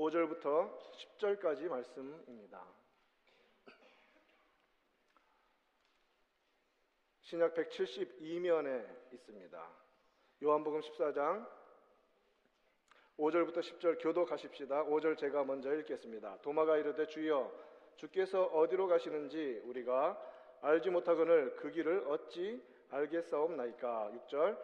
5절부터 10절까지 말씀입니다. 신약 172면에 있습니다. 요한복음 14장 5절부터 10절 교도가십시다. 5절 제가 먼저 읽겠습니다. 도마가 이르되 주여 주께서 어디로 가시는지 우리가 알지 못하거늘 그 길을 어찌 알겠사옵나이까 6절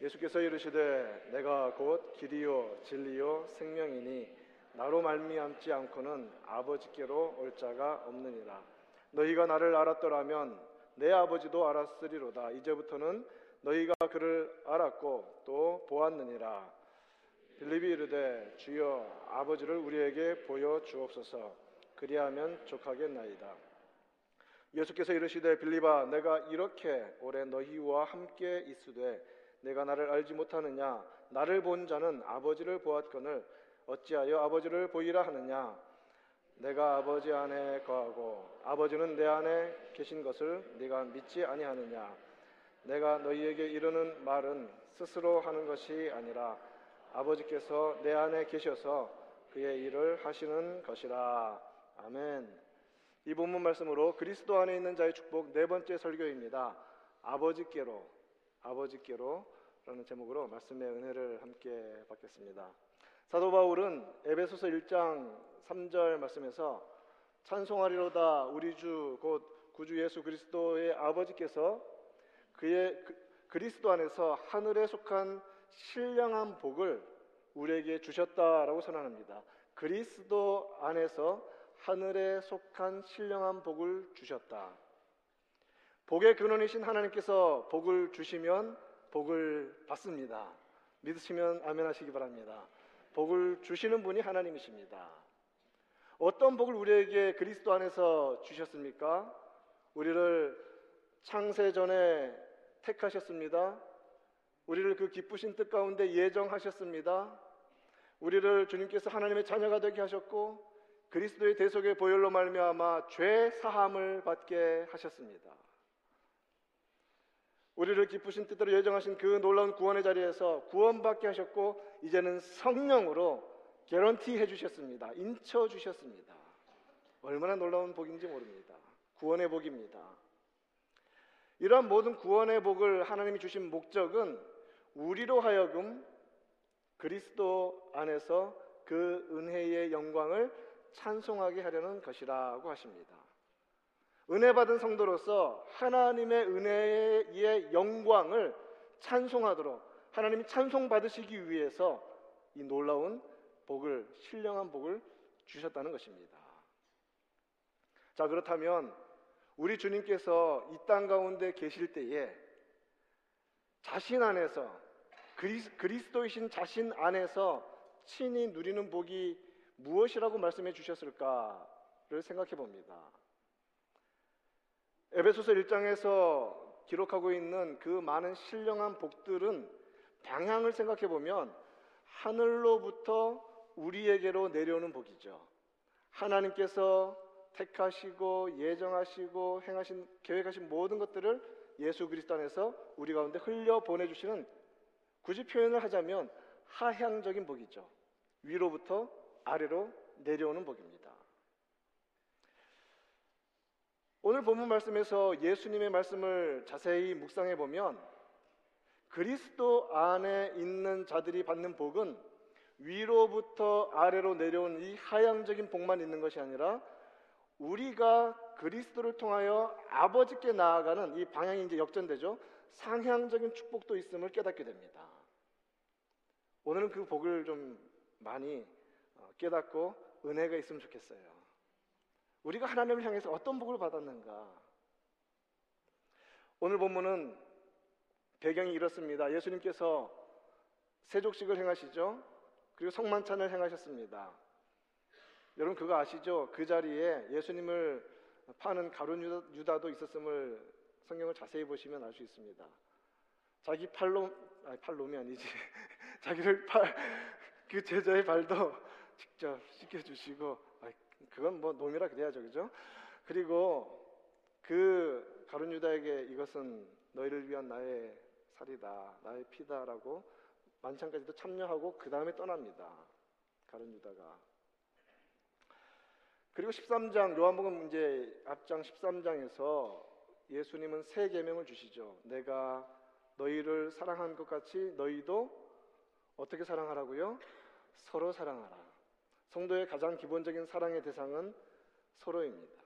예수께서 이르시되 내가 곧 길이요 진리요 생명이니 나로 말미암지 않고는 아버지께로 올 자가 없느니라. 너희가 나를 알았더라면 내 아버지도 알았으리로다. 이제부터는 너희가 그를 알았고 또 보았느니라. 빌립이 이르되 주여 아버지를 우리에게 보여 주옵소서. 그리하면 족하겠나이다. 예수께서 이르시되 빌립아 내가 이렇게 오래 너희와 함께 있으되 내가 나를 알지 못하느냐? 나를 본 자는 아버지를 보았거늘 어찌하여 아버지를 보이라 하느냐 내가 아버지 안에 거하고 아버지는 내 안에 계신 것을 네가 믿지 아니하느냐 내가 너희에게 이르는 말은 스스로 하는 것이 아니라 아버지께서 내 안에 계셔서 그의 일을 하시는 것이라 아멘. 이 본문 말씀으로 그리스도 안에 있는 자의 축복 네 번째 설교입니다. 아버지께로 아버지께로라는 제목으로 말씀의 은혜를 함께 받겠습니다. 사도 바울은 에베소서 1장 3절 말씀에서 찬송하리로다 우리 주 곧 구주 예수 그리스도의 아버지께서 그의 그, 그리스도 안에서 하늘에 속한 신령한 복을 우리에게 주셨다라고 선언합니다. 그리스도 안에서 하늘에 속한 신령한 복을 주셨다. 복의 근원이신 하나님께서 복을 주시면 복을 받습니다. 믿으시면 아멘 하시기 바랍니다. 복을 주시는 분이 하나님이십니다. 어떤 복을 우리에게 그리스도 안에서 주셨습니까? 우리를 창세 전에 택하셨습니다. 우리를 그 기쁘신 뜻 가운데 예정하셨습니다. 우리를 주님께서 하나님의 자녀가 되게 하셨고 그리스도의 대속의 보혈로 말미암아 죄 사함을 받게 하셨습니다. 우리를 기쁘신 뜻대로 예정하신 그 놀라운 구원의 자리에서 구원받게 하셨고 이제는 성령으로 개런티 해주셨습니다. 인쳐 주셨습니다. 얼마나 놀라운 복인지 모릅니다. 구원의 복입니다. 이러한 모든 구원의 복을 하나님이 주신 목적은 우리로 하여금 그리스도 안에서 그 은혜의 영광을 찬송하게 하려는 것이라고 하십니다. 은혜 받은 성도로서 하나님의 은혜의 영광을 찬송하도록 하나님이 찬송 받으시기 위해서 이 놀라운 복을 신령한 복을 주셨다는 것입니다. 자, 그렇다면 우리 주님께서 이 땅 가운데 계실 때에 자신 안에서 그리스, 도이신 자신 안에서 친히 누리는 복이 무엇이라고 말씀해 주셨을까를 생각해 봅니다. 에베소서 1장에서 기록하고 있는 그 많은 신령한 복들은 방향을 생각해 보면 하늘로부터 우리에게로 내려오는 복이죠. 하나님께서 택하시고 예정하시고 행하신 계획하신 모든 것들을 예수 그리스도 안에서 우리 가운데 흘려 보내 주시는 굳이 표현을 하자면 하향적인 복이죠. 위로부터 아래로 내려오는 복입니다. 오늘 본문 말씀에서 예수님의 말씀을 자세히 묵상해 보면 그리스도 안에 있는 자들이 받는 복은 위로부터 아래로 내려온 이 하향적인 복만 있는 것이 아니라 우리가 그리스도를 통하여 아버지께 나아가는 이 방향이 이제 역전되죠. 상향적인 축복도 있음을 깨닫게 됩니다. 오늘은 그 복을 좀 많이 어, 깨닫고 은혜가 있으면 좋겠어요. 우리가 하나님을 향해서 어떤 복을 받았는가? 오늘 본문은 배경이 이렇습니다. 예수님께서 세족식을 행하시죠. 그리고 성만찬을 행하셨습니다. 여러분 그거 아시죠? 그 자리에 예수님을 파는 가룟 유다 도 있었음을 성경을 자세히 보시면 알 수 있습니다. 자기 팔로 아니 팔로이 아니지. 자기를 팔 그 제자의 발도 직접 씻겨 주시고 그건 뭐 놈이라 그래야죠. 그죠? 그리고 그 가룟 유다에게 이것은 너희를 위한 나의 살이다. 나의 피다라고 만찬까지도 참여하고 그 다음에 떠납니다. 가룟 유다가 그리고 13장 요한복음 이제 앞장 13장에서 예수님은 세 계명을 주시죠. 내가 너희를 사랑한 것 같이 너희도 어떻게 사랑하라고요? 서로 사랑하라. 성도의 가장 기본적인 사랑의 대상은 서로입니다.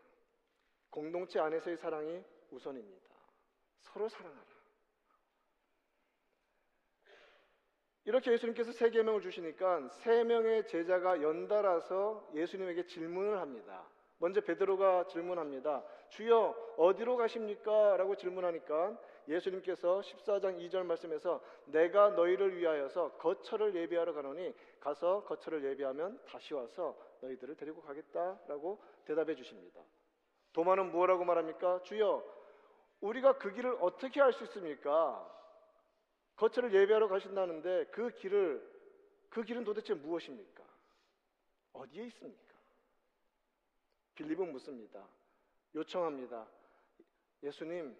공동체 안에서의 사랑이 우선입니다. 서로 사랑하라. 이렇게 예수님께서 세 계명을 주시니까 세 명의 제자가 연달아서 예수님에게 질문을 합니다. 먼저 베드로가 질문합니다. 주여 어디로 가십니까? 라고 질문하니까 예수님께서 14장 2절 말씀에서 내가 너희를 위하여서 거처를 예비하러 가노니 가서 거처를 예비하면 다시 와서 너희들을 데리고 가겠다라고 대답해 주십니다. 도마는 무엇라고 말합니까? 주여 우리가 그 길을 어떻게 할수 있습니까? 거처를 예배하러 가신다는데 그 길을 그 길은 도대체 무엇입니까? 어디에 있습니까? 빌립은 묻습니다. 요청합니다. 예수님,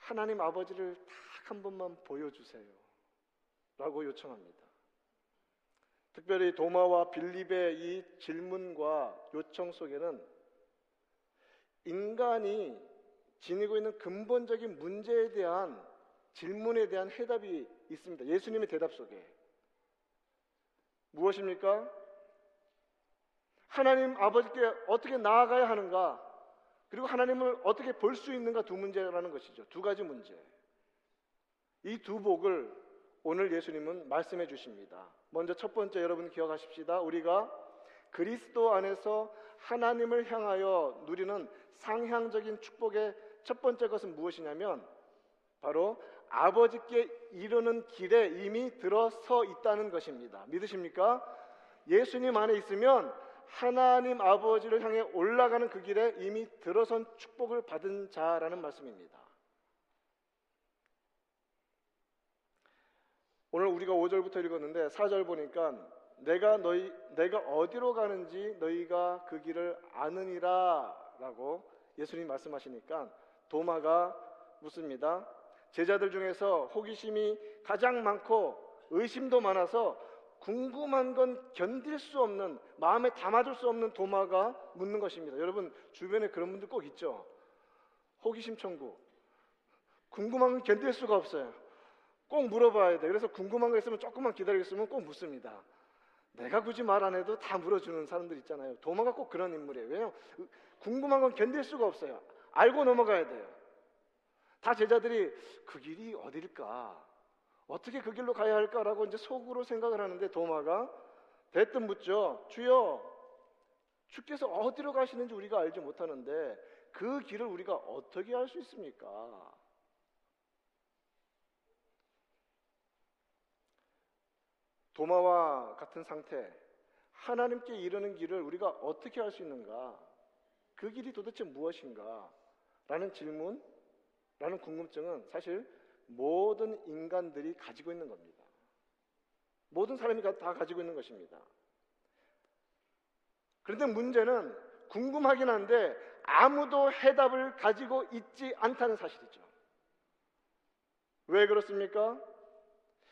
하나님 아버지를 딱 한 번만 보여주세요. 라고 요청합니다. 특별히 도마와 빌립의 이 질문과 요청 속에는 인간이 지니고 있는 근본적인 문제에 대한 질문에 대한 해답이 있습니다. 예수님의 대답 속에. 무엇입니까? 하나님 아버지께 어떻게 나아가야 하는가? 그리고 하나님을 어떻게 볼 수 있는가 두 문제라는 것이죠. 두 가지 문제. 이 두 복을 오늘 예수님은 말씀해 주십니다. 먼저 첫 번째 여러분 기억하십시다. 우리가 그리스도 안에서 하나님을 향하여 누리는 상향적인 축복의 첫 번째 것은 무엇이냐면 바로 아버지께 이르는 길에 이미 들어서 있다는 것입니다. 믿으십니까? 예수님 안에 있으면 하나님 아버지를 향해 올라가는 그 길에 이미 들어선 축복을 받은 자라는 말씀입니다. 오늘 우리가 5절부터 읽었는데 4절 보니까 내가 너희 내가 어디로 가는지 너희가 그 길을 아느니라라고 예수님 말씀하시니까 도마가 묻습니다. 제자들 중에서 호기심이 가장 많고 의심도 많아서 궁금한 건 견딜 수 없는 마음에 담아둘 수 없는 도마가 묻는 것입니다. 여러분 주변에 그런 분들 꼭 있죠. 호기심 천국. 궁금한 건 견딜 수가 없어요. 꼭 물어봐야 돼. 그래서 궁금한 거 있으면 조금만 기다리겠으면 꼭 묻습니다. 내가 굳이 말 안 해도 다 물어주는 사람들 있잖아요. 도마가 꼭 그런 인물이에요. 왜냐면 궁금한 건 견딜 수가 없어요. 알고 넘어가야 돼요. 다 제자들이 그 길이 어딜까? 어떻게 그 길로 가야 할까라고 이제 속으로 생각을 하는데 도마가 대뜸 묻죠. 주여, 주께서 어디로 가시는지 우리가 알지 못하는데 그 길을 우리가 어떻게 알 수 있습니까? 도마와 같은 상태, 하나님께 이르는 길을 우리가 어떻게 할수 있는가? 그 길이 도대체 무엇인가? 라는 질문, 라는 궁금증은 사실 모든 인간들이 가지고 있는 겁니다. 모든 사람이 다 가지고 있는 것입니다. 그런데 문제는 궁금하긴 한데 아무도 해답을 가지고 있지 않다는 사실이죠. 왜 그렇습니까?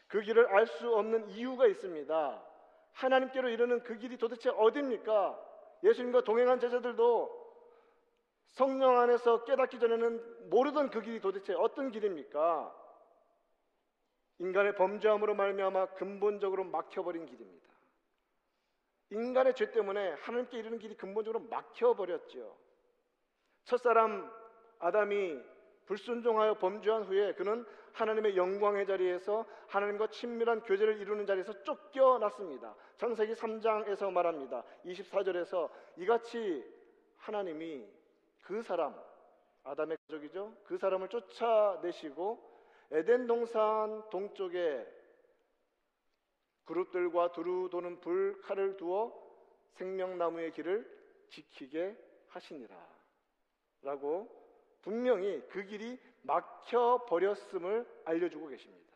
그 길을 알 수 없는 이유가 있습니다. 하나님께로 이르는 그 길이 도대체 어디입니까? 예수님과 동행한 제자들도 성령 안에서 깨닫기 전에는 모르던 그 길이 도대체 어떤 길입니까? 인간의 범죄함으로 말미암아 근본적으로 막혀버린 길입니다. 인간의 죄 때문에 하나님께 이르는 길이 근본적으로 막혀버렸죠. 첫사람 아담이 불순종하여 범죄한 후에 그는 하나님의 영광의 자리에서 하나님과 친밀한 교제를 이루는 자리에서 쫓겨났습니다. 창세기 3장에서 말합니다. 24절에서 이같이 하나님이 그 사람 아담의 가족이죠. 그 사람을 쫓아내시고 에덴 동산 동쪽에 그룹들과 두루 도는 불 칼을 두어 생명나무의 길을 지키게 하시니라. 라고 분명히 그 길이 막혀 버렸음을 알려주고 계십니다.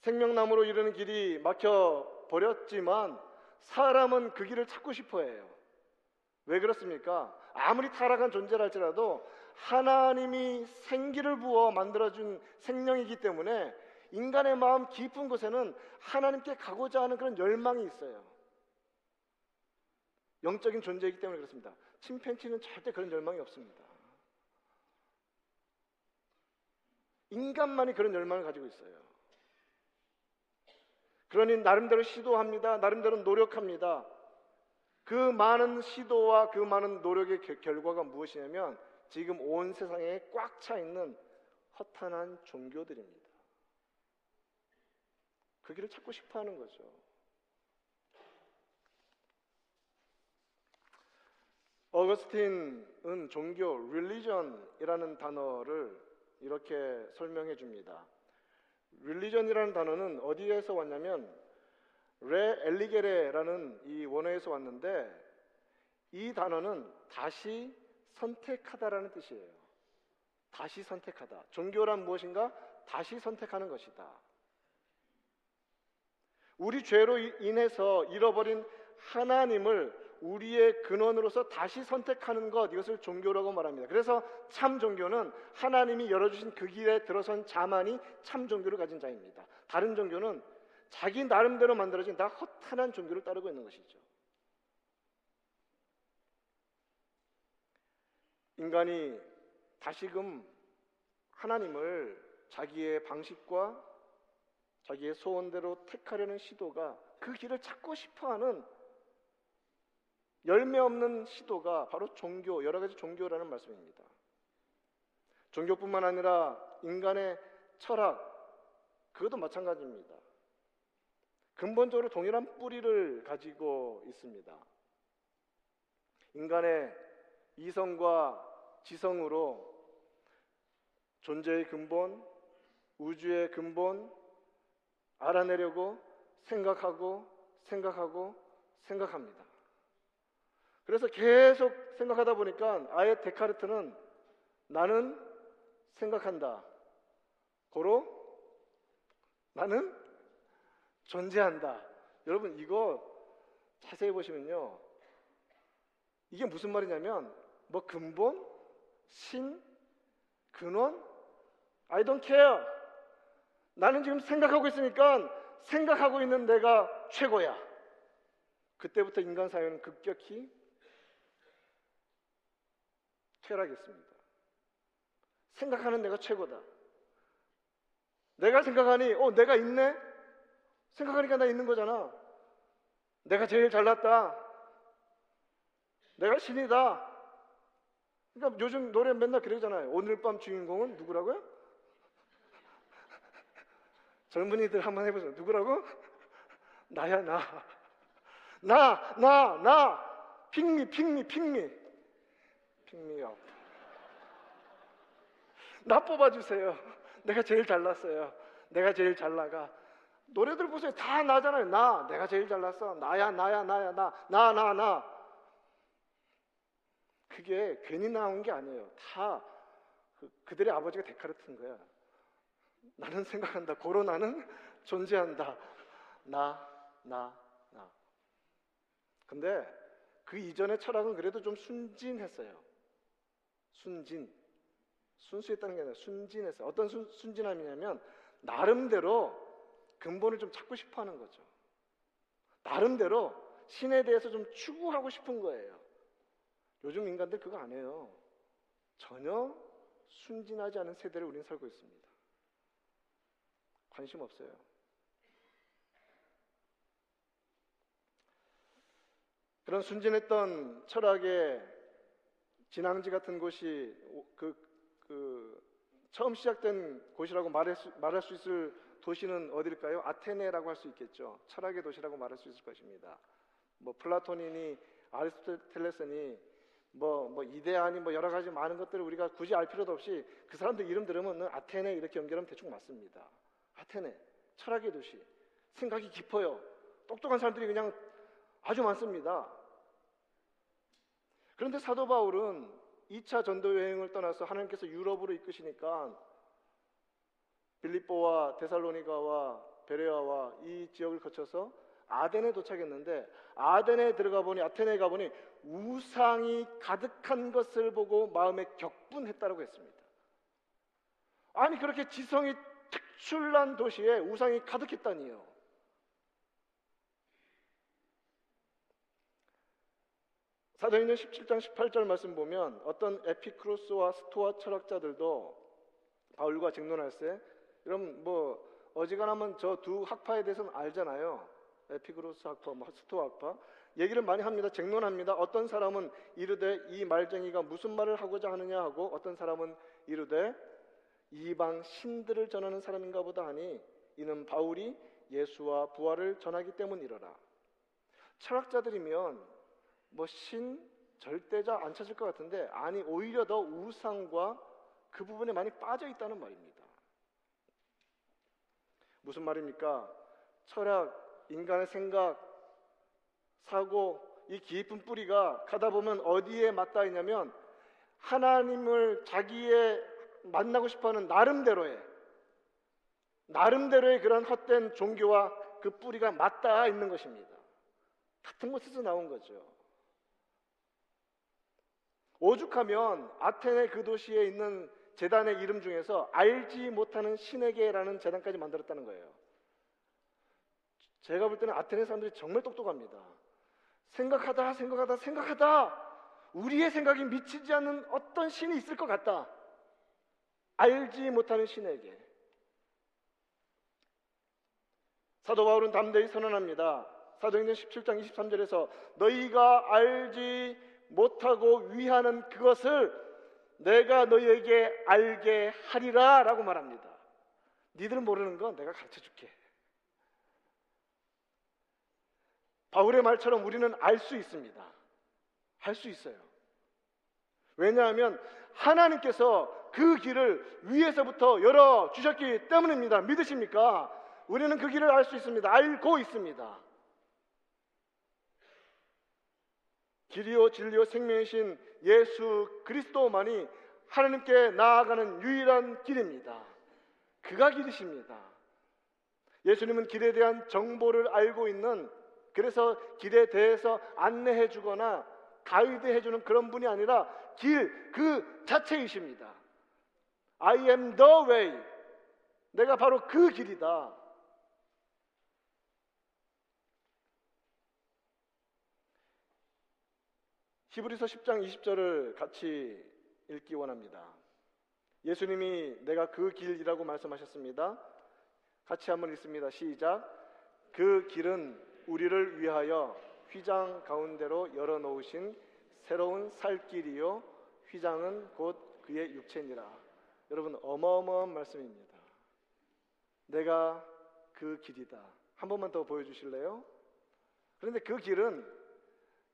생명나무로 이르는 길이 막혀 버렸지만 사람은 그 길을 찾고 싶어 해요. 왜 그렇습니까? 아무리 타락한 존재랄지라도 하나님이 생기를 부어 만들어준 생명이기 때문에 인간의 마음 깊은 곳에는 하나님께 가고자 하는 그런 열망이 있어요. 영적인 존재이기 때문에 그렇습니다. 침팬치는 절대 그런 열망이 없습니다. 인간만이 그런 열망을 가지고 있어요. 그러니 나름대로 시도합니다. 나름대로 노력합니다. 그 많은 시도와 그 많은 노력의 겨- 결과가 무엇이냐면 지금 온 세상에 꽉 차 있는 허탄한 종교들입니다. 그 길을 찾고 싶어 하는 거죠. 어거스틴은 종교, religion이라는 단어를 이렇게 설명해 줍니다. religion이라는 단어는 어디에서 왔냐면 레 엘리게레라는 이 원어에서 왔는데 이 단어는 다시 선택하다라는 뜻이에요. 다시 선택하다. 종교란 무엇인가? 다시 선택하는 것이다. 우리 죄로 이- 인해서 잃어버린 하나님을 우리의 근원으로서 다시 선택하는 것 이것을 종교라고 말합니다. 그래서 참 종교는 하나님이 열어주신 그 길에 들어선 자만이 참 종교를 가진 자입니다. 다른 종교는 자기 나름대로 만들어진 다 허탄한 종교를 따르고 있는 것이죠. 인간이 다시금 하나님을 자기의 방식과 자기의 소원대로 택하려는 시도가 그 길을 찾고 싶어 하는 열매 없는 시도가 바로 종교, 여러 가지 종교라는 말씀입니다. 종교뿐만 아니라 인간의 철학, 그것도 마찬가지입니다. 근본적으로 동일한 뿌리를 가지고 있습니다. 인간의 이성과 지성으로 존재의 근본, 우주의 근본 알아내려고 생각하고 생각하고 생각합니다. 그래서 계속 생각하다 보니까 아예 데카르트는 나는 생각한다. 고로 나는 존재한다. 여러분 이거 자세히 보시면요. 이게 무슨 말이냐면 뭐 근본, 신, 근원, I don't care. 나는 지금 생각하고 있으니까 생각하고 있는 내가 최고야. 그때부터 인간 사회는 급격히 퇴락했습니다. 생각하는 내가 최고다. 내가 생각하니, 어, 내가 있네? 생각하니까 나 있는 거잖아. 내가 제일 잘났다. 내가 신이다. 그러니까 요즘 노래 맨날 그러잖아요. 오늘 밤 주인공은 누구라고요? 젊은이들 한번 해보세요. 누구라고? 나야 나. 나, 나, 나. 핑미, 핑미, 핑미. 핑미업. 나 뽑아주세요. 내가 제일 잘났어요. 내가 제일 잘 나가. 노래들 보세요. 다 나잖아요. 나. 내가 제일 잘났어. 나야, 나야, 나야, 나. 나, 나, 나. 그게 괜히 나온 게 아니에요. 다 그, 그들의 아버지가 데카르트인 거야. 나는 생각한다. 고로 나는 존재한다. 나, 나, 나. 근데 그 이전의 철학은 그래도 좀 순진했어요. 순진. 순수했다는 게 아니라 순진했어요. 어떤 순, 순진함이냐면 나름대로 근본을 좀 찾고 싶어 하는 거죠. 나름대로 신에 대해서 좀 추구하고 싶은 거예요. 요즘 인간들 그거 안 해요. 전혀 순진하지 않은 세대를 우리는 살고 있습니다. 관심 없어요. 그런 순진했던 철학의 진앙지 같은 곳이 그, 그 처음 시작된 곳이라고 말할 수, 말할 수 있을 도시는 어딜까요? 아테네라고 할 수 있겠죠. 철학의 도시라고 말할 수 있을 것입니다. 뭐 플라톤이니 아리스토텔레스니 뭐, 뭐 이데아니 뭐 여러 가지 많은 것들을 우리가 굳이 알 필요도 없이 그 사람들 이름 들으면 아테네 이렇게 연결하면 대충 맞습니다. 아테네 철학의 도시 생각이 깊어요. 똑똑한 사람들이 그냥 아주 많습니다. 그런데 사도 바울은 2차 전도 여행을 떠나서 하나님께서 유럽으로 이끄시니까 빌립보와 데살로니가와 베레아와 이 지역을 거쳐서 아덴에 도착했는데 아덴에 들어가 보니 아테네에 가 보니 우상이 가득한 것을 보고 마음에 격분했다라고 했습니다. 아니 그렇게 지성이 특출난 도시에 우상이 가득했다니요. 사도행전 17장 18절 말씀 보면 어떤 에피크로스와 스토아 철학자들도 바울과 쟁론할 때 여러분 뭐 어지간하면 저 두 학파에 대해서는 알잖아요. 에피크로스 학파, 뭐 스토아 학파 얘기를 많이 합니다. 쟁론합니다. 어떤 사람은 이르되 이 말쟁이가 무슨 말을 하고자 하느냐 하고 어떤 사람은 이르되 이방 신들을 전하는 사람인가 보다 하니 이는 바울이 예수와 부활을 전하기 때문이러라. 철학자들이면 뭐 신 절대자 안 찾을 것 같은데 아니 오히려 더 우상과 그 부분에 많이 빠져 있다는 말입니다. 무슨 말입니까? 철학, 인간의 생각, 사고, 이 깊은 뿌리가 가다 보면 어디에 맞닿아 있냐면 하나님을 자기의 만나고 싶어하는 나름대로의 나름대로의 그런 헛된 종교와 그 뿌리가 맞닿아 있는 것입니다. 같은 곳에서 나온 거죠. 오죽하면 아테네 그 도시에 있는 재단의 이름 중에서 알지 못하는 신에게라는 재단까지 만들었다는 거예요. 제가 볼 때는 아테네 사람들이 정말 똑똑합니다. 생각하다, 생각하다, 생각하다, 우리의 생각이 미치지 않는 어떤 신이 있을 것 같다. 알지 못하는 신에게. 사도 바울은 담대히 선언합니다. 사도행전 17장 23절에서 너희가 알지 못하고 위하는 그것을 내가 너희에게 알게 하리라 라고 말합니다. 니들 모르는 건 내가 가르쳐 줄게. 바울의 말처럼 우리는 알 수 있습니다. 할 수 있어요. 왜냐하면 하나님께서 그 길을 위에서부터 열어 주셨기 때문입니다. 믿으십니까? 우리는 그 길을 알 수 있습니다. 알고 있습니다. 길이요 진리요 생명이신 예수 그리스도만이 하나님께 나아가는 유일한 길입니다. 그가 길이십니다. 예수님은 길에 대한 정보를 알고 있는 그래서 길에 대해서 안내해 주거나 가이드해 주는 그런 분이 아니라 길 그 자체이십니다. I am the way. 내가 바로 그 길이다. 히브리서 10장 20절을 같이 읽기 원합니다. 예수님이 내가 그 길이라고 말씀하셨습니다. 같이 한번 읽습니다. 시작. 그 길은 우리를 위하여 휘장 가운데로 열어 놓으신 새로운 살 길이요 휘장은 곧 그의 육체니라. 여러분 어마어마한 말씀입니다. 내가 그 길이다. 한 번만 더 보여 주실래요? 그런데 그 길은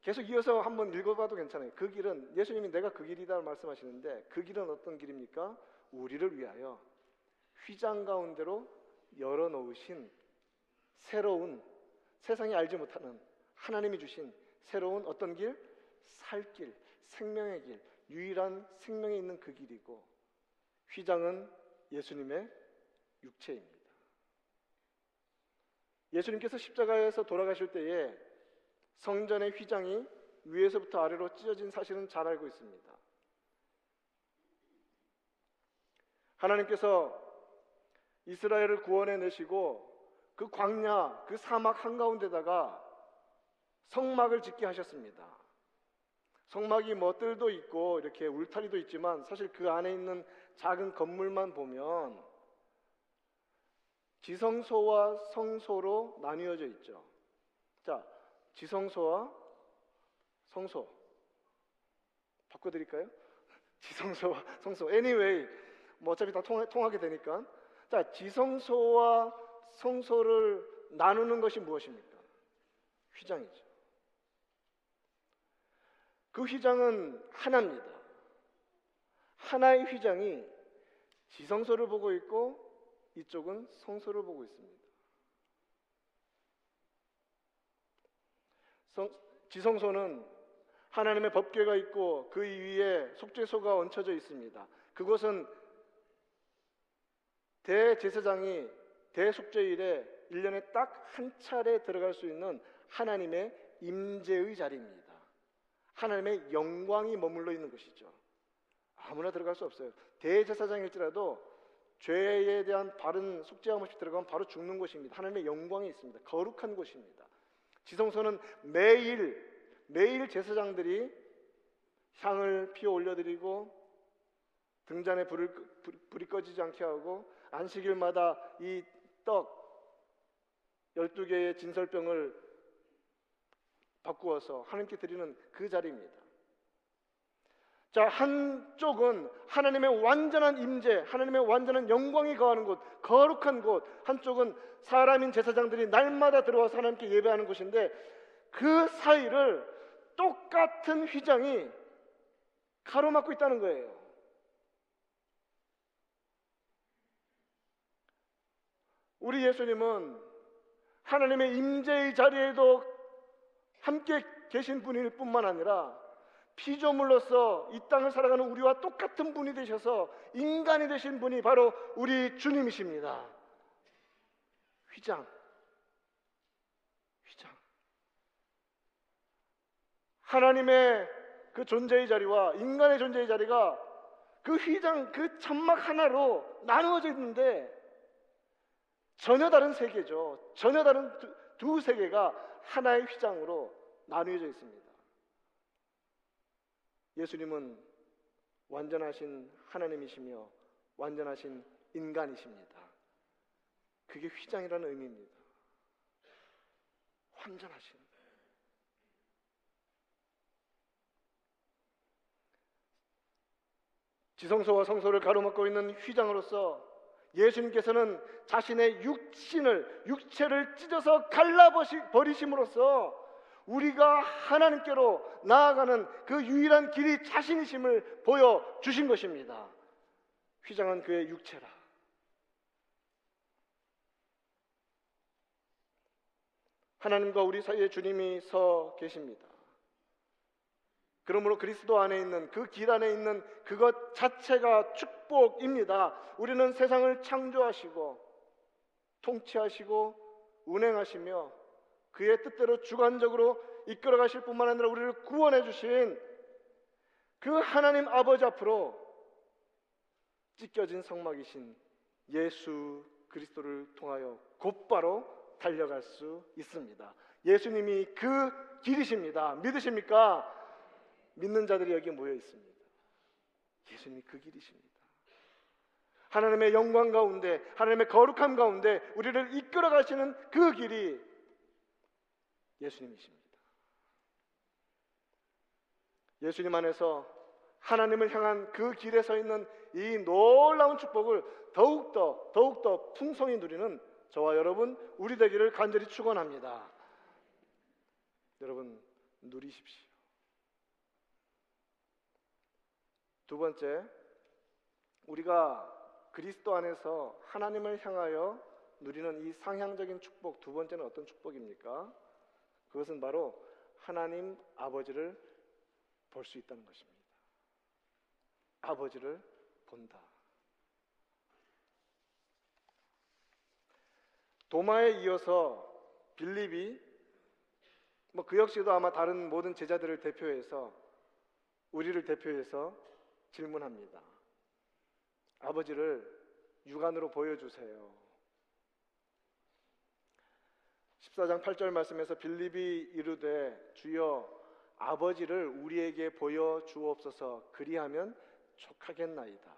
계속 이어서 한번 읽어봐도 괜찮아요. 그 길은 예수님이 내가 그 길이다 말씀하시는데 그 길은 어떤 길입니까? 우리를 위하여 휘장 가운데로 열어놓으신 새로운 세상이 알지 못하는 하나님이 주신 새로운 어떤 길? 살 길, 생명의 길, 유일한 생명이 있는 그 길이고 휘장은 예수님의 육체입니다. 예수님께서 십자가에서 돌아가실 때에 성전의 휘장이 위에서부터 아래로 찢어진 사실은 잘 알고 있습니다. 하나님께서 이스라엘을 구원해 내시고 그 광야, 그 사막 한가운데다가 성막을 짓게 하셨습니다. 성막이 뭐 뜰도 있고 이렇게 울타리도 있지만 사실 그 안에 있는 작은 건물만 보면 지성소와 성소로 나뉘어져 있죠. 자, 지성소와 성소 바꿔드릴까요? 지성소와 성소. Anyway, 뭐 어차피 다 통하, 통하게 되니까. 자, 지성소와 성소를 나누는 것이 무엇입니까? 휘장이죠. 그 휘장은 하나입니다. 하나의 휘장이 지성소를 보고 있고 이쪽은 성소를 보고 있습니다. 성, 지성소는 하나님의 법궤가 있고 그 위에 속죄소가 얹혀져 있습니다. 그것은 대제사장이 대속죄일에 1년에 딱 한 차례 들어갈 수 있는 하나님의 임재의 자리입니다. 하나님의 영광이 머물러 있는 것이죠. 아무나 들어갈 수 없어요. 대제사장일지라도 죄에 대한 바른 속죄함 없이 들어가면 바로 죽는 곳입니다. 하나님의 영광이 있습니다. 거룩한 곳입니다. 지성소는 매일 매일 제사장들이 향을 피워 올려드리고 등잔에 불을 불이 꺼지지 않게 하고 안식일마다 이 떡 12개의 진설병을 바꾸어서 하나님께 드리는 그 자리입니다. 자, 한쪽은 하나님의 완전한 임재, 하나님의 완전한 영광이 거하는 곳, 거룩한 곳. 한쪽은 사람인 제사장들이 날마다 들어와서 하나님께 예배하는 곳인데 그 사이를 똑같은 휘장이 가로막고 있다는 거예요. 우리 예수님은 하나님의 임재의 자리에도 함께 계신 분일 뿐만 아니라 피조물로서 이 땅을 살아가는 우리와 똑같은 분이 되셔서 인간이 되신 분이 바로 우리 주님이십니다. 휘장. 휘장. 하나님의 그 존재의 자리와 인간의 존재의 자리가 그 휘장, 그 천막 하나로 나누어져 있는데 전혀 다른 세계죠. 전혀 다른 두, 두 세계가 하나의 휘장으로 나누어져 있습니다. 예수님은 완전하신 하나님이시며 완전하신 인간이십니다. 그게 휘장이라는 의미입니다. 완전하신. 지성소와 성소를 가로막고 있는 휘장으로서 예수님께서는 자신의 육신을 육체를 찢어서 갈라버리심으로써 우리가 하나님께로 나아가는 그 유일한 길이 자신이심을 보여 주신 것입니다. 휘장은 그의 육체라. 하나님과 우리 사이에 주님이 서 계십니다. 그러므로 그리스도 안에 있는 그 길 안에 있는 그것 자체가 축복입니다. 우리는 세상을 창조하시고 통치하시고 운행하시며 그의 뜻대로 주관적으로 이끌어 가실 뿐만 아니라 우리를 구원해 주신 그 하나님 아버지 앞으로 찢겨진 성막이신 예수 그리스도를 통하여 곧바로 달려갈 수 있습니다. 예수님이 그 길이십니다. 믿으십니까? 믿는 자들이 여기 모여 있습니다. 예수님이 그 길이십니다. 하나님의 영광 가운데, 하나님의 거룩함 가운데 우리를 이끌어 가시는 그 길이 예수님이십니다. 예수님 안에서 하나님을 향한 그 길에 서 있는 이 놀라운 축복을 더욱더, 더욱더 풍성히 누리는 저와 여러분, 우리 되기를 간절히 축원합니다. 여러분, 누리십시오. 두 번째, 우리가 그리스도 안에서 하나님을 향하여 누리는 이 상향적인 축복 두 번째는 어떤 축복입니까? 그것은 바로 하나님 아버지를 볼 수 있다는 것입니다. 아버지를 본다. 도마에 이어서 빌립이 뭐 그 역시도 아마 다른 모든 제자들을 대표해서 우리를 대표해서 질문합니다. 아버지를 육안으로 보여주세요. 14장 8절 말씀에서 빌립이 이르되 주여 아버지를 우리에게 보여 주옵소서 그리하면 족하겠나이다.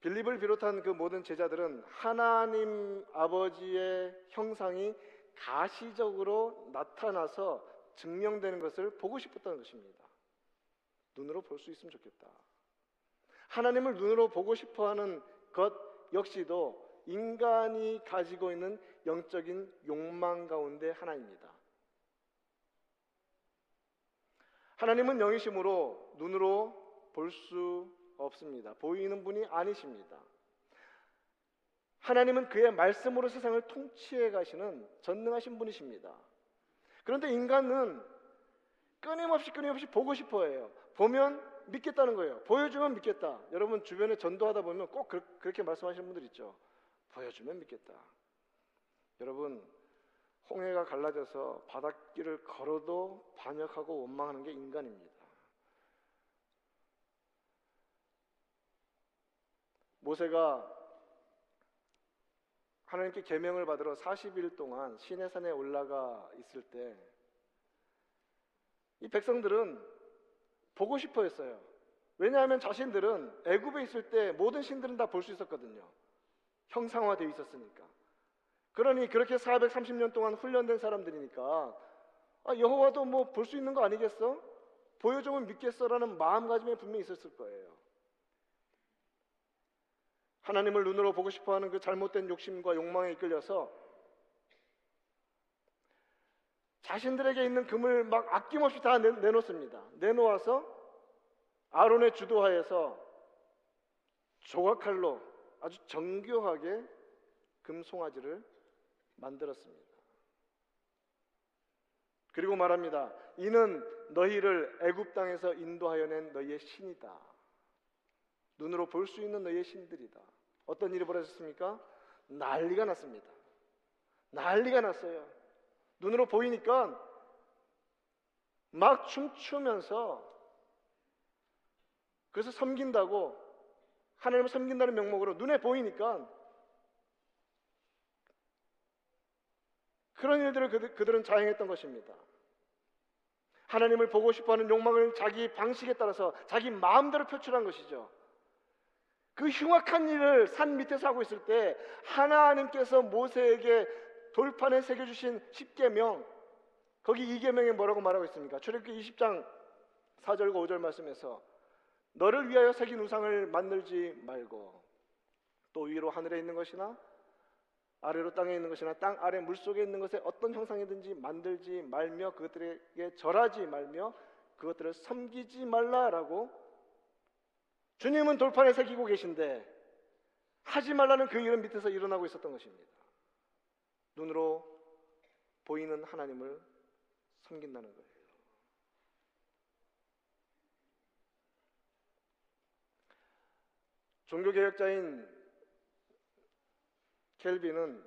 빌립을 비롯한 그 모든 제자들은 하나님 아버지의 형상이 가시적으로 나타나서 증명되는 것을 보고 싶었다는 것입니다. 눈으로 볼 수 있으면 좋겠다. 하나님을 눈으로 보고 싶어 하는 것 역시도 인간이 가지고 있는 영적인 욕망 가운데 하나입니다. 하나님은 영이심으로 눈으로 볼 수 없습니다. 보이는 분이 아니십니다. 하나님은 그의 말씀으로 세상을 통치해 가시는 전능하신 분이십니다. 그런데 인간은 끊임없이 끊임없이 보고 싶어 해요. 보면 믿겠다는 거예요. 보여주면 믿겠다. 여러분 주변에 전도하다 보면 꼭 그, 렇게 말씀하시는 분들 있죠. 보여주면 믿겠다. 여러분 홍해가 갈라져서 바닷길을 걸어도 반역하고 원망하는 게 인간입니다. 모세가 하나님께 계명을 받으러 40일 동안 시내산에 올라가 있을 때 이 백성들은 보고 싶어 했어요. 왜냐하면 자신들은 애굽에 있을 때 모든 신들은 다 볼 수 있었거든요. 형상화되어 있었으니까. 그러니 그렇게 430년 동안 훈련된 사람들이니까 아, 여호와도 뭐 볼 수 있는 거 아니겠어? 보여주면 믿겠어라는 마음가짐이 분명히 있었을 거예요. 하나님을 눈으로 보고 싶어 하는 그 잘못된 욕심과 욕망에 이끌려서 자신들에게 있는 금을 막 아낌없이 다 내, 내놓습니다. 내놓아서 아론의 주도하에서 조각칼로 아주 정교하게 금 송아지를 만들었습니다. 그리고 말합니다. 이는 너희를 애굽 땅에서 인도하여 낸 너희의 신이다. 눈으로 볼 수 있는 너희의 신들이다. 어떤 일이 벌어졌습니까? 난리가 났습니다. 난리가 났어요. 눈으로 보이니까 막 춤추면서 그래서 섬긴다고 하나님을 섬긴다는 명목으로 눈에 보이니까 그런 일들을 그들, 그들은 자행했던 것입니다. 하나님을 보고 싶어하는 욕망을 자기 방식에 따라서 자기 마음대로 표출한 것이죠. 그 흉악한 일을 산 밑에서 하고 있을 때 하나님께서 모세에게 돌판에 새겨주신 십계명 거기 이계명에 뭐라고 말하고 있습니까? 출애굽기 20장 4절과 5절 말씀에서 너를 위하여 새긴 우상을 만들지 말고 또 위로 하늘에 있는 것이나 아래로 땅에 있는 것이나 땅 아래 물 속에 있는 것에 어떤 형상이든지 만들지 말며 그것들에게 절하지 말며 그것들을 섬기지 말라라고 주님은 돌판에 새기고 계신데 하지 말라는 그 이름 밑에서 일어나고 있었던 것입니다. 눈으로 보이는 하나님을 섬긴다는 거예요. 종교개혁자인 켈빈은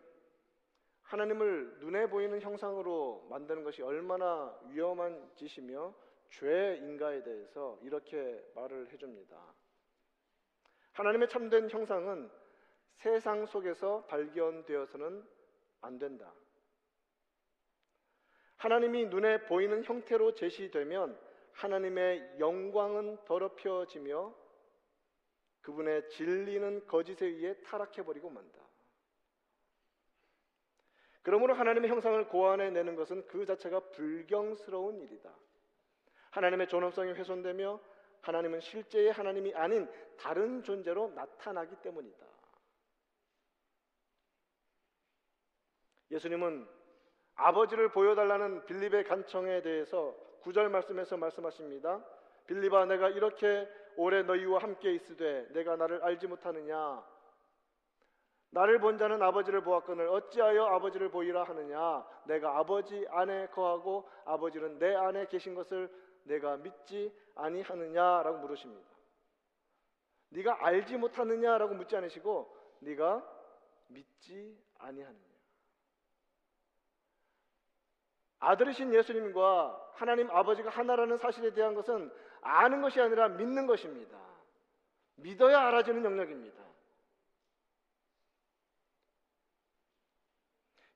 하나님을 눈에 보이는 형상으로 만드는 것이 얼마나 위험한 짓이며 죄인가에 대해서 이렇게 말을 해줍니다. 하나님의 참된 형상은 세상 속에서 발견되어서는 안 된다. 하나님이 눈에 보이는 형태로 제시되면 하나님의 영광은 더럽혀지며 그분의 진리는 거짓에 의해 타락해버리고 만다. 그러므로 하나님의 형상을 고안해 내는 것은 그 자체가 불경스러운 일이다. 하나님의 존엄성이 훼손되며 하나님은 실제의 하나님이 아닌 다른 존재로 나타나기 때문이다. 예수님은 아버지를 보여달라는 빌립의 간청에 대해서 구절 말씀에서 말씀하십니다. 빌립아 내가 이렇게 오래 너희와 함께 있으되 내가 나를 알지 못하느냐 나를 본 자는 아버지를 보았거늘 어찌하여 아버지를 보이라 하느냐 내가 아버지 안에 거하고 아버지는 내 안에 계신 것을 내가 믿지 아니하느냐라고 물으십니다. 네가 알지 못하느냐라고 묻지 않으시고 네가 믿지 아니하느냐 아들이신 예수님과 하나님 아버지가 하나라는 사실에 대한 것은 아는 것이 아니라 믿는 것입니다. 믿어야 알아지는 영역입니다.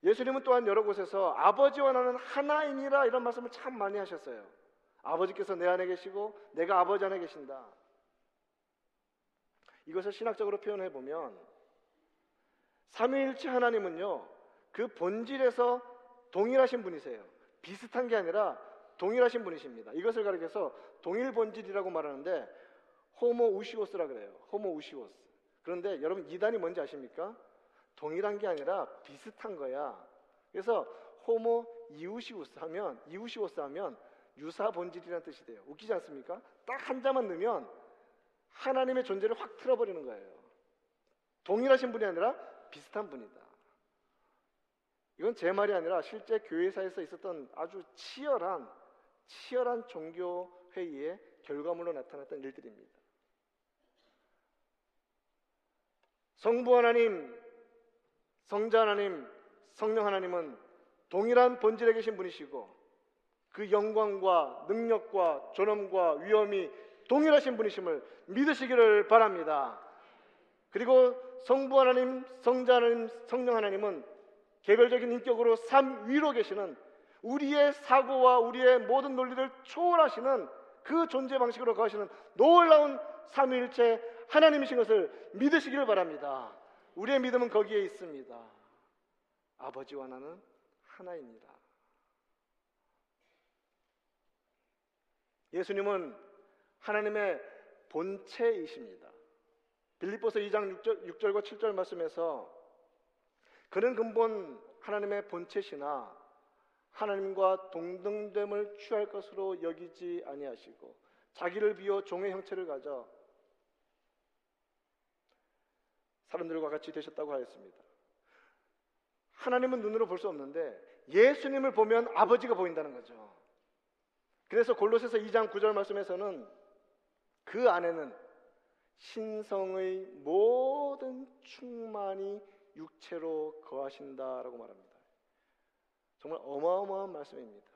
예수님은 또한 여러 곳에서 아버지와 나는 하나이니라 이런 말씀을 참 많이 하셨어요. 아버지께서 내 안에 계시고 내가 아버지 안에 계신다. 이것을 신학적으로 표현해 보면 삼위일체 하나님은요 그 본질에서 동일하신 분이세요. 비슷한 게 아니라 동일하신 분이십니다. 이것을 가리켜서 동일 본질이라고 말하는데 호모 우시오스라 그래요. 호모 우시오스. 그런데 여러분 이단이 뭔지 아십니까? 동일한 게 아니라 비슷한 거야. 그래서 호모 이우시우스 하면 이우시오스 하면 유사 본질이라는 뜻이 돼요. 웃기지 않습니까? 딱 한 자만 넣으면 하나님의 존재를 확 틀어버리는 거예요. 동일하신 분이 아니라 비슷한 분이다. 이건 제 말이 아니라 실제 교회사에서 있었던 아주 치열한 치열한 종교 회의의 결과물로 나타났던 일들입니다. 성부 하나님, 성자 하나님, 성령 하나님은 동일한 본질에 계신 분이시고 그 영광과 능력과 존엄과 위엄이 동일하신 분이심을 믿으시기를 바랍니다. 그리고 성부 하나님, 성자 하나님, 성령 하나님은 개별적인 인격으로 삶 위로 계시는 우리의 사고와 우리의 모든 논리를 초월하시는 그 존재 방식으로 거하시는 놀라운 삼위일체 하나님이신 것을 믿으시기를 바랍니다. 우리의 믿음은 거기에 있습니다. 아버지와 나는 하나입니다. 예수님은 하나님의 본체이십니다. 빌립보서 2장 6절, 6절과 7절 말씀에서 그는 근본 하나님의 본체시나 하나님과 동등됨을 취할 것으로 여기지 아니하시고 자기를 비워 종의 형체를 가져 사람들과 같이 되셨다고 하였습니다. 하나님은 눈으로 볼 수 없는데 예수님을 보면 아버지가 보인다는 거죠. 그래서 골로새서 2장 9절 말씀에서는 그 안에는 신성의 모든 충만이 육체로 거하신다라고 말합니다. 정말 어마어마한 말씀입니다.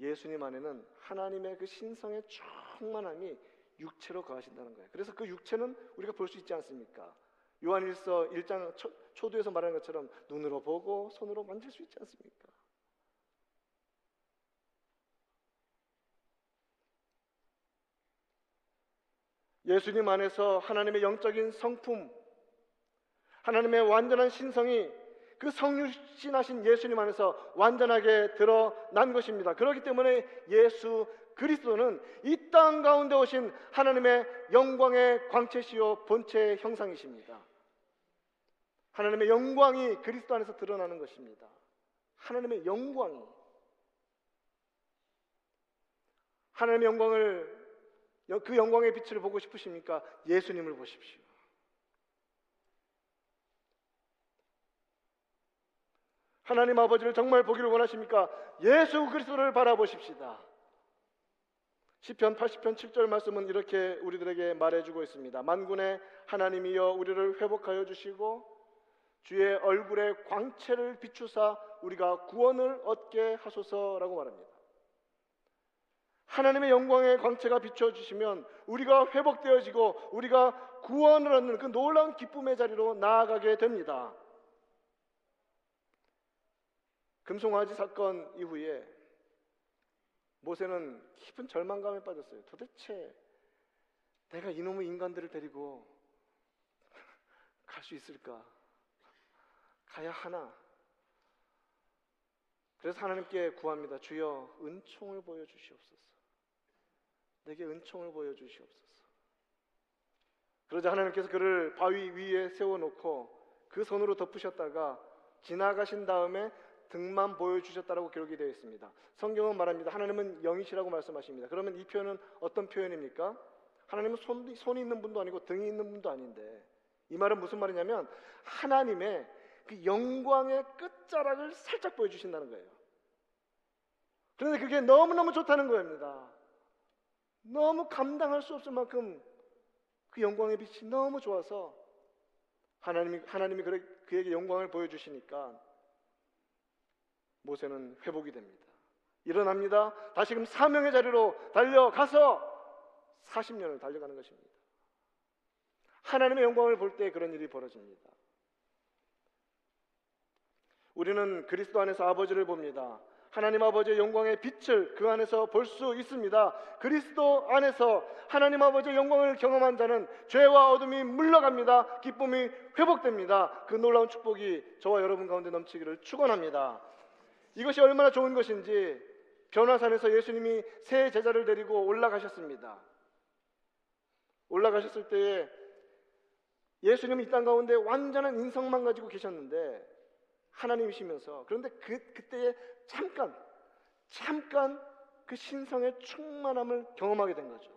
예수님 안에는 하나님의 그 신성의 충만함이 육체로 거하신다는 거예요. 그래서 그 육체는 우리가 볼 수 있지 않습니까? 요한일서 1장 초, 초두에서 말하는 것처럼 눈으로 보고 손으로 만질 수 있지 않습니까? 예수님 안에서 하나님의 영적인 성품, 하나님의 완전한 신성이 그 성육신하신 예수님 안에서 완전하게 드러난 것입니다. 그렇기 때문에 예수 그리스도는 이 땅 가운데 오신 하나님의 영광의 광채시요 본체의 형상이십니다. 하나님의 영광이 그리스도 안에서 드러나는 것입니다. 하나님의 영광이 하나님의 영광을 그 영광의 빛을 보고 싶으십니까? 예수님을 보십시오. 하나님 아버지를 정말 보기를 원하십니까? 예수 그리스도를 바라보십시다. 시편 80편 7절 말씀은 이렇게 우리들에게 말해주고 있습니다. 만군의 하나님이여 우리를 회복하여 주시고 주의 얼굴의 광채를 비추사 우리가 구원을 얻게 하소서라고 말합니다. 하나님의 영광의 광채가 비춰주시면 우리가 회복되어지고 우리가 구원을 얻는 그 놀라운 기쁨의 자리로 나아가게 됩니다. 금송아지 사건 이후에 모세는 깊은 절망감에 빠졌어요. 도대체 내가 이놈의 인간들을 데리고 갈 수 있을까? 가야 하나? 그래서 하나님께 구합니다. 주여 은총을 보여 주시옵소서. 내게 은총을 보여주시옵소서. 그러자 하나님께서 그를 바위 위에 세워놓고 그 손으로 덮으셨다가 지나가신 다음에 등만 보여주셨다라고 기록이 되어 있습니다. 성경은 말합니다. 하나님은 영이시라고 말씀하십니다. 그러면 이 표현은 어떤 표현입니까? 하나님은 손, 손이 있는 분도 아니고 등이 있는 분도 아닌데 이 말은 무슨 말이냐면 하나님의 그 영광의 끝자락을 살짝 보여주신다는 거예요. 그런데 그게 너무너무 좋다는 겁니다. 너무 감당할 수 없을 만큼 그 영광의 빛이 너무 좋아서 하나님이 하나님이 그에게 영광을 보여주시니까 모세는 회복이 됩니다. 일어납니다. 다시금 사명의 자리로 달려가서 40년을 달려가는 것입니다. 하나님의 영광을 볼 때 그런 일이 벌어집니다. 우리는 그리스도 안에서 아버지를 봅니다. 하나님 아버지의 영광의 빛을 그 안에서 볼 수 있습니다. 그리스도 안에서 하나님 아버지의 영광을 경험한 자는 죄와 어둠이 물러갑니다. 기쁨이 회복됩니다. 그 놀라운 축복이 저와 여러분 가운데 넘치기를 축원합니다. 이것이 얼마나 좋은 것인지 변화산에서 예수님이 새 제자를 데리고 올라가셨습니다. 올라가셨을 때에 예수님이 이 땅 가운데 완전한 인성만 가지고 계셨는데 하나님이시면서 그런데 그 그때에 잠깐 잠깐 그 신성의 충만함을 경험하게 된 거죠.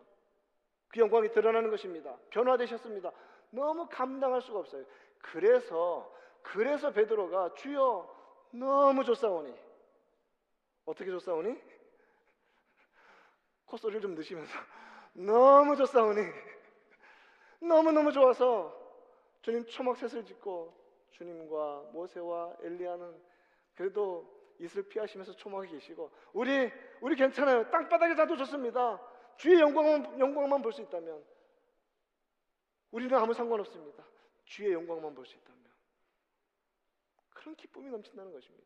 그 영광이 드러나는 것입니다. 변화되셨습니다. 너무 감당할 수가 없어요. 그래서 그래서 베드로가 주여 너무 좋사오니 어떻게 좋사오니? 콧소리를 좀 넣으시면서 너무 좋사오니 너무너무 좋아서 주님 초막셋을 짓고 주님과 모세와 엘리야는 그래도 이슬 피하시면서 초막에 계시고 우리 우리 괜찮아요. 땅바닥에 자도 좋습니다. 주의 영광만 영광만 볼 수 있다면 우리는 아무 상관없습니다. 주의 영광만 볼 수 있다면 그런 기쁨이 넘친다는 것입니다.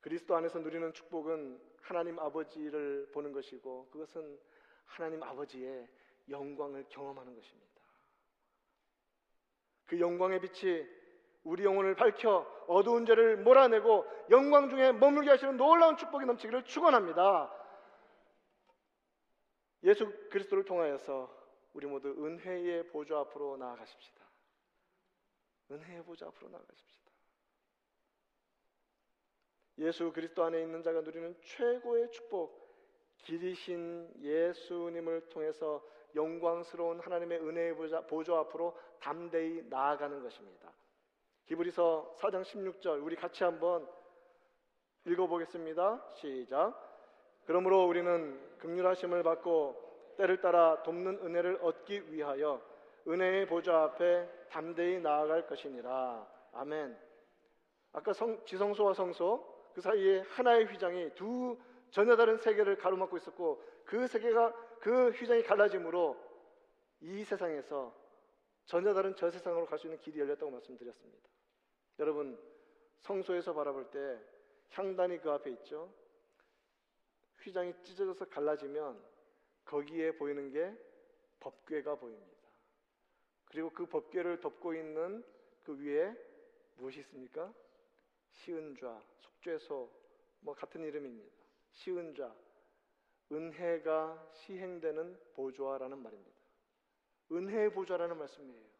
그리스도 안에서 누리는 축복은 하나님 아버지를 보는 것이고 그것은 하나님 아버지의 영광을 경험하는 것입니다. 그 영광의 빛이 우리 영혼을 밝혀 어두운 죄를 몰아내고 영광 중에 머물게 하시는 놀라운 축복이 넘치기를 축원합니다. 예수 그리스도를 통하여서 우리 모두 은혜의 보좌 앞으로 나아가십시다. 은혜의 보좌 앞으로 나아가십시다. 예수 그리스도 안에 있는 자가 누리는 최고의 축복, 길이신 예수님을 통해서 영광스러운 하나님의 은혜의 보좌, 앞으로 담대히 나아가는 것입니다. 히브리서 4장 16절 우리 같이 한번 읽어보겠습니다. 시작. 그러므로 우리는 극률하심을 받고 때를 따라 돕는 은혜를 얻기 위하여 은혜의 보좌 앞에 담대히 나아갈 것이니라. 아멘. 아까 성, 지성소와 성소 그 사이에 하나의 휘장이 두 전혀 다른 세계를 가로막고 있었고 그 세계가 그 휘장이 갈라짐으로 이 세상에서 전혀 다른 저 세상으로 갈 수 있는 길이 열렸다고 말씀드렸습니다. 여러분 성소에서 바라볼 때 향단이 그 앞에 있죠. 휘장이 찢어져서 갈라지면 거기에 보이는 게 법궤가 보입니다. 그리고 그 법궤를 덮고 있는 그 위에 무엇이 있습니까? 시은좌, 속죄소 뭐 같은 이름입니다. 시은좌, 은혜가 시행되는 보좌라는 말입니다. 은혜의 보좌라는 말씀이에요.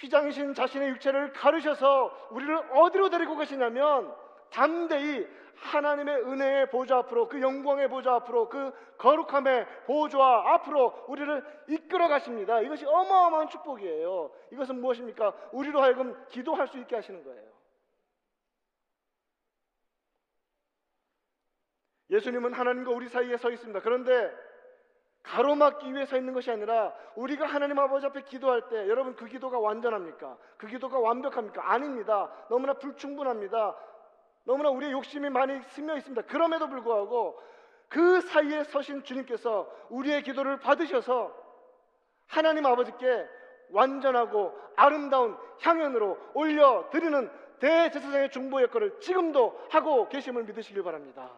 휘장이신 자신의 육체를 가르셔서 우리를 어디로 데리고 가시냐면 담대히 하나님의 은혜의 보좌 앞으로 그 영광의 보좌 앞으로 그 거룩함의 보좌 앞으로 우리를 이끌어 가십니다. 이것이 어마어마한 축복이에요. 이것은 무엇입니까? 우리로 하여금 기도할 수 있게 하시는 거예요. 예수님은 하나님과 우리 사이에 서 있습니다. 그런데 가로막기 위해 서 있는 것이 아니라 우리가 하나님 아버지 앞에 기도할 때 여러분 그 기도가 완전합니까? 그 기도가 완벽합니까? 아닙니다. 너무나 불충분합니다. 너무나 우리의 욕심이 많이 스며 있습니다. 그럼에도 불구하고 그 사이에 서신 주님께서 우리의 기도를 받으셔서 하나님 아버지께 완전하고 아름다운 향연으로 올려 드리는 대제사장의 중보 역할을 지금도 하고 계심을 믿으시길 바랍니다.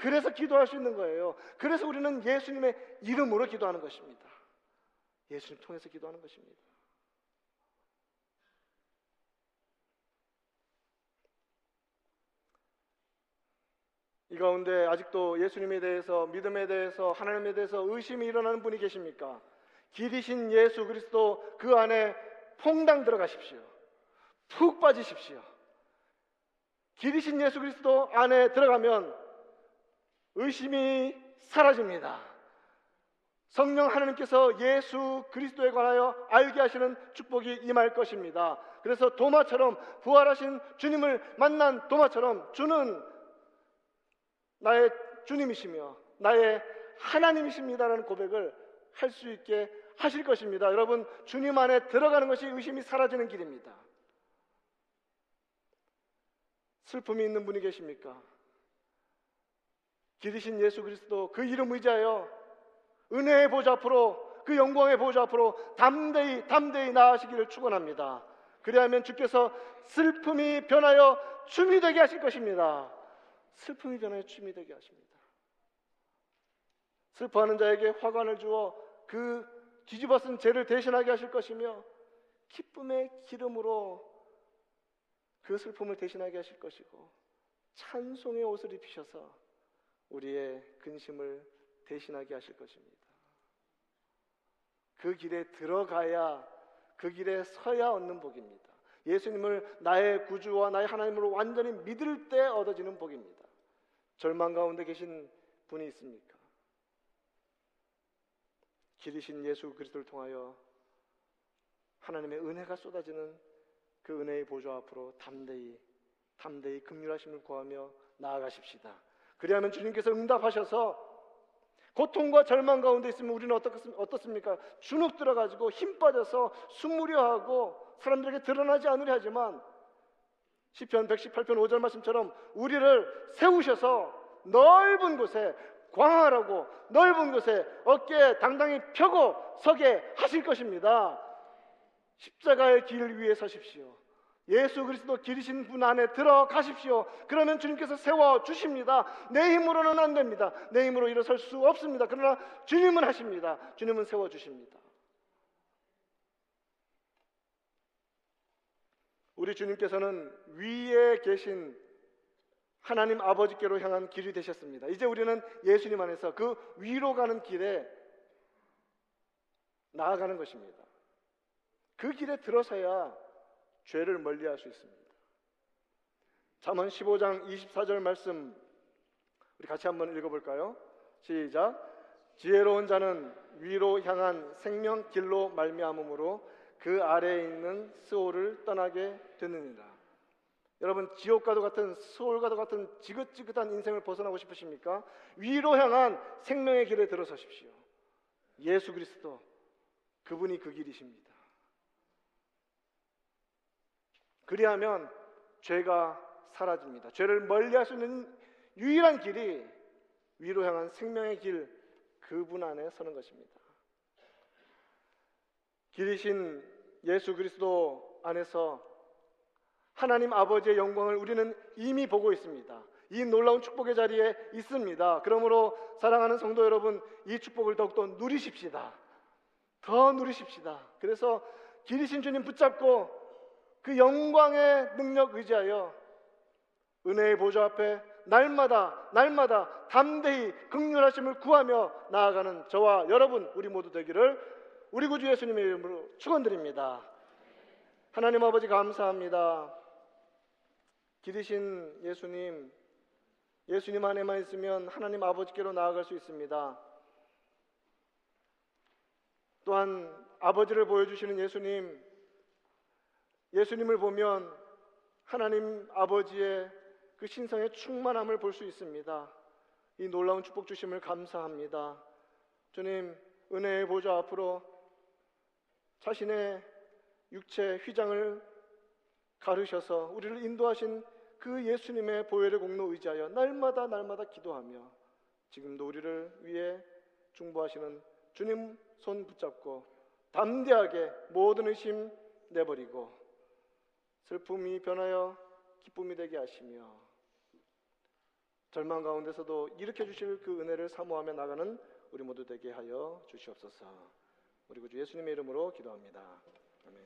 그래서 기도할 수 있는 거예요. 그래서 우리는 예수님의 이름으로 기도하는 것입니다. 예수님 통해서 기도하는 것입니다. 이 가운데 아직도 예수님에 대해서 믿음에 대해서 하나님에 대해서 의심이 일어나는 분이 계십니까? 길이신 예수 그리스도 그 안에 퐁당 들어가십시오. 푹 빠지십시오. 길이신 예수 그리스도 안에 들어가면 의심이 사라집니다. 성령 하나님께서 예수 그리스도에 관하여 알게 하시는 축복이 임할 것입니다. 그래서 도마처럼 부활하신 주님을 만난 도마처럼 주는 나의 주님이시며 나의 하나님이십니다라는 고백을 할 수 있게 하실 것입니다. 여러분, 주님 안에 들어가는 것이 의심이 사라지는 길입니다. 슬픔이 있는 분이 계십니까? 길이신 예수 그리스도 그 이름 의지하여 은혜의 보좌 앞으로 그 영광의 보좌 앞으로 담대히 담대히 나아가시기를 축원합니다. 그리하면 주께서 슬픔이 변하여 춤이 되게 하실 것입니다. 슬픔이 변하여 춤이 되게 하십니다. 슬퍼하는 자에게 화관을 주어 그 뒤집어 쓴 죄를 대신하게 하실 것이며 기쁨의 기름으로 그 슬픔을 대신하게 하실 것이고 찬송의 옷을 입히셔서 우리의 근심을 대신하게 하실 것입니다. 그 길에 들어가야 그 길에 서야 얻는 복입니다. 예수님을 나의 구주와 나의 하나님으로 완전히 믿을 때 얻어지는 복입니다. 절망 가운데 계신 분이 있습니까? 길이신 예수 그리스도를 통하여 하나님의 은혜가 쏟아지는 그 은혜의 보좌 앞으로 담대히 담대히 긍휼하심을 구하며 나아가십시다. 그리하면 주님께서 응답하셔서 고통과 절망 가운데 있으면 우리는 어떻습니까? 주눅 들어가지고 힘 빠져서 숨무려 하고 사람들에게 드러나지 않으려 하지만 시편 118편 5절 말씀처럼 우리를 세우셔서 넓은 곳에 광활하고 넓은 곳에 어깨에 당당히 펴고 서게 하실 것입니다. 십자가의 길 위에 서십시오. 예수 그리스도 길이신 분 안에 들어가십시오. 그러면 주님께서 세워 주십니다. 내 힘으로는 안 됩니다. 내 힘으로 일어설 수 없습니다. 그러나 주님은 하십니다. 주님은 세워 주십니다. 우리 주님께서는 위에 계신 하나님 아버지께로 향한 길이 되셨습니다. 이제 우리는 예수님 안에서 그 위로 가는 길에 나아가는 것입니다. 그 길에 들어서야 죄를 멀리할 수 있습니다. 잠언 15장 24절 말씀 우리 같이 한번 읽어볼까요? 시작. 지혜로운 자는 위로 향한 생명 길로 말미암음으로 그 아래에 있는 스올을 떠나게 되느니라. 여러분 지옥과도 같은 스올과도 같은 지긋지긋한 인생을 벗어나고 싶으십니까? 위로 향한 생명의 길에 들어서십시오. 예수 그리스도 그분이 그 길이십니다. 그리하면 죄가 사라집니다. 죄를 멀리할 수 있는 유일한 길이 위로 향한 생명의 길 그분 안에 서는 것입니다. 길이신 예수 그리스도 안에서 하나님 아버지의 영광을 우리는 이미 보고 있습니다. 이 놀라운 축복의 자리에 있습니다. 그러므로 사랑하는 성도 여러분, 이 축복을 더욱더 누리십시다. 더 누리십시다. 그래서 길이신 주님 붙잡고 그 영광의 능력 의지하여 은혜의 보좌 앞에 날마다 날마다 담대히 극률하심을 구하며 나아가는 저와 여러분 우리 모두 되기를 우리 구주 예수님의 이름으로 축원드립니다. 하나님 아버지 감사합니다. 기르신 예수님 예수님 안에만 있으면 하나님 아버지께로 나아갈 수 있습니다. 또한 아버지를 보여주시는 예수님 예수님을 보면 하나님 아버지의 그 신성의 충만함을 볼 수 있습니다. 이 놀라운 축복 주심을 감사합니다. 주님, 은혜의 보좌 앞으로 자신의 육체 휘장을 가르셔서 우리를 인도하신 그 예수님의 보혈의 공로 의지하여 날마다 날마다 기도하며 지금도 우리를 위해 중보하시는 주님 손 붙잡고 담대하게 모든 의심 내버리고 슬픔이 변하여 기쁨이 되게 하시며 절망 가운데서도 일으켜 주실 그 은혜를 사모하며 나가는 우리 모두 되게 하여 주시옵소서. 우리 구주 예수님의 이름으로 기도합니다.